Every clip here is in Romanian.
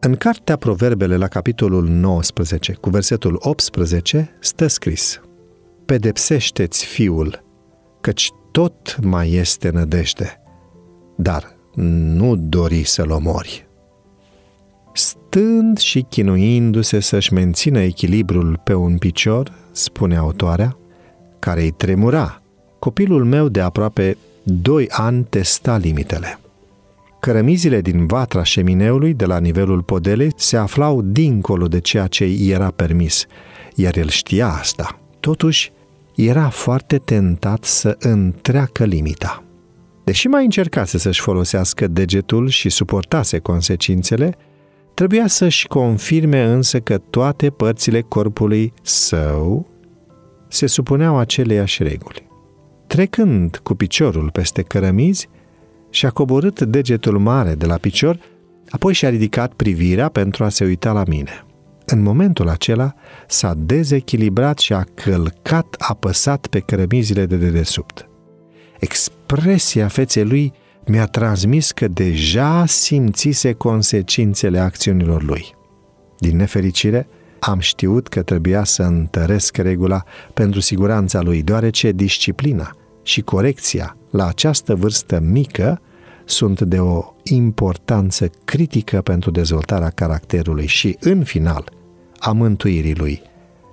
În cartea Proverbele la capitolul 19, cu versetul 18, stă scris Pedepsește-ți fiul, căci tot mai este nădejde, dar nu dori să-l omori. Stând și chinuindu-se să-și mențină echilibrul pe un picior, spune autoarea, care îi tremura, copilul meu de aproape doi ani testa limitele. Cărămizile din vatra șemineului de la nivelul podelei se aflau dincolo de ceea ce i era permis, iar el știa asta. Totuși, era foarte tentat să întreacă limita. Deși mai încercase să-și folosească degetul și suportase consecințele, trebuia să-și confirme însă că toate părțile corpului său se supuneau aceleiași reguli. Trecând cu piciorul peste cărămizi, și-a coborât degetul mare de la picior, apoi și-a ridicat privirea pentru a se uita la mine. În momentul acela s-a dezechilibrat și a călcat apăsat pe cărămizile de dedesubt. Expresia feței lui mi-a transmis că deja simțise consecințele acțiunilor lui. Din nefericire, am știut că trebuia să întăresc regula pentru siguranța lui, deoarece disciplina și corecția la această vârstă mică sunt de o importanță critică pentru dezvoltarea caracterului și, în final, a mântuirii lui,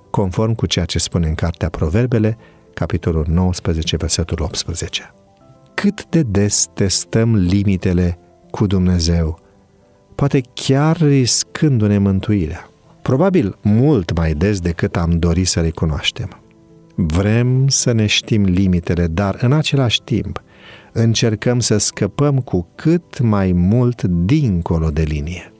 conform cu ceea ce spune în Cartea Proverbele, capitolul 19, versetul 18. Cât de des testăm limitele cu Dumnezeu, poate chiar riscându-ne mântuirea. Probabil mult mai des decât am dori să recunoaștem. Vrem să ne știm limitele, dar în același timp încercăm să scăpăm cu cât mai mult dincolo de linie.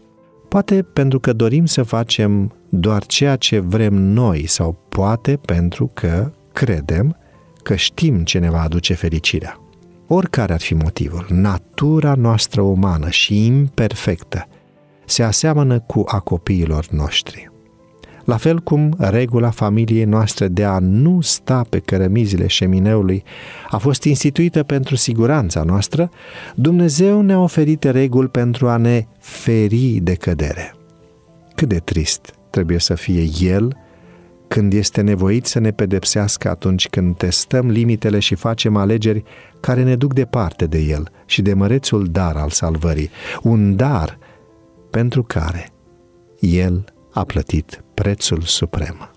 Poate pentru că dorim să facem doar ceea ce vrem noi sau poate pentru că credem că știm ce ne va aduce fericirea. Oricare ar fi motivul, natura noastră umană și imperfectă se aseamănă cu a copiilor noștri la fel cum regula familiei noastre de a nu sta pe cărămizile șemineului a fost instituită pentru siguranța noastră, Dumnezeu ne-a oferit reguli pentru a ne feri de cădere. Cât de trist trebuie să fie El când este nevoit să ne pedepsească atunci când testăm limitele și facem alegeri care ne duc departe de El și de mărețul dar al salvării, un dar pentru care El a plătit prețul suprem.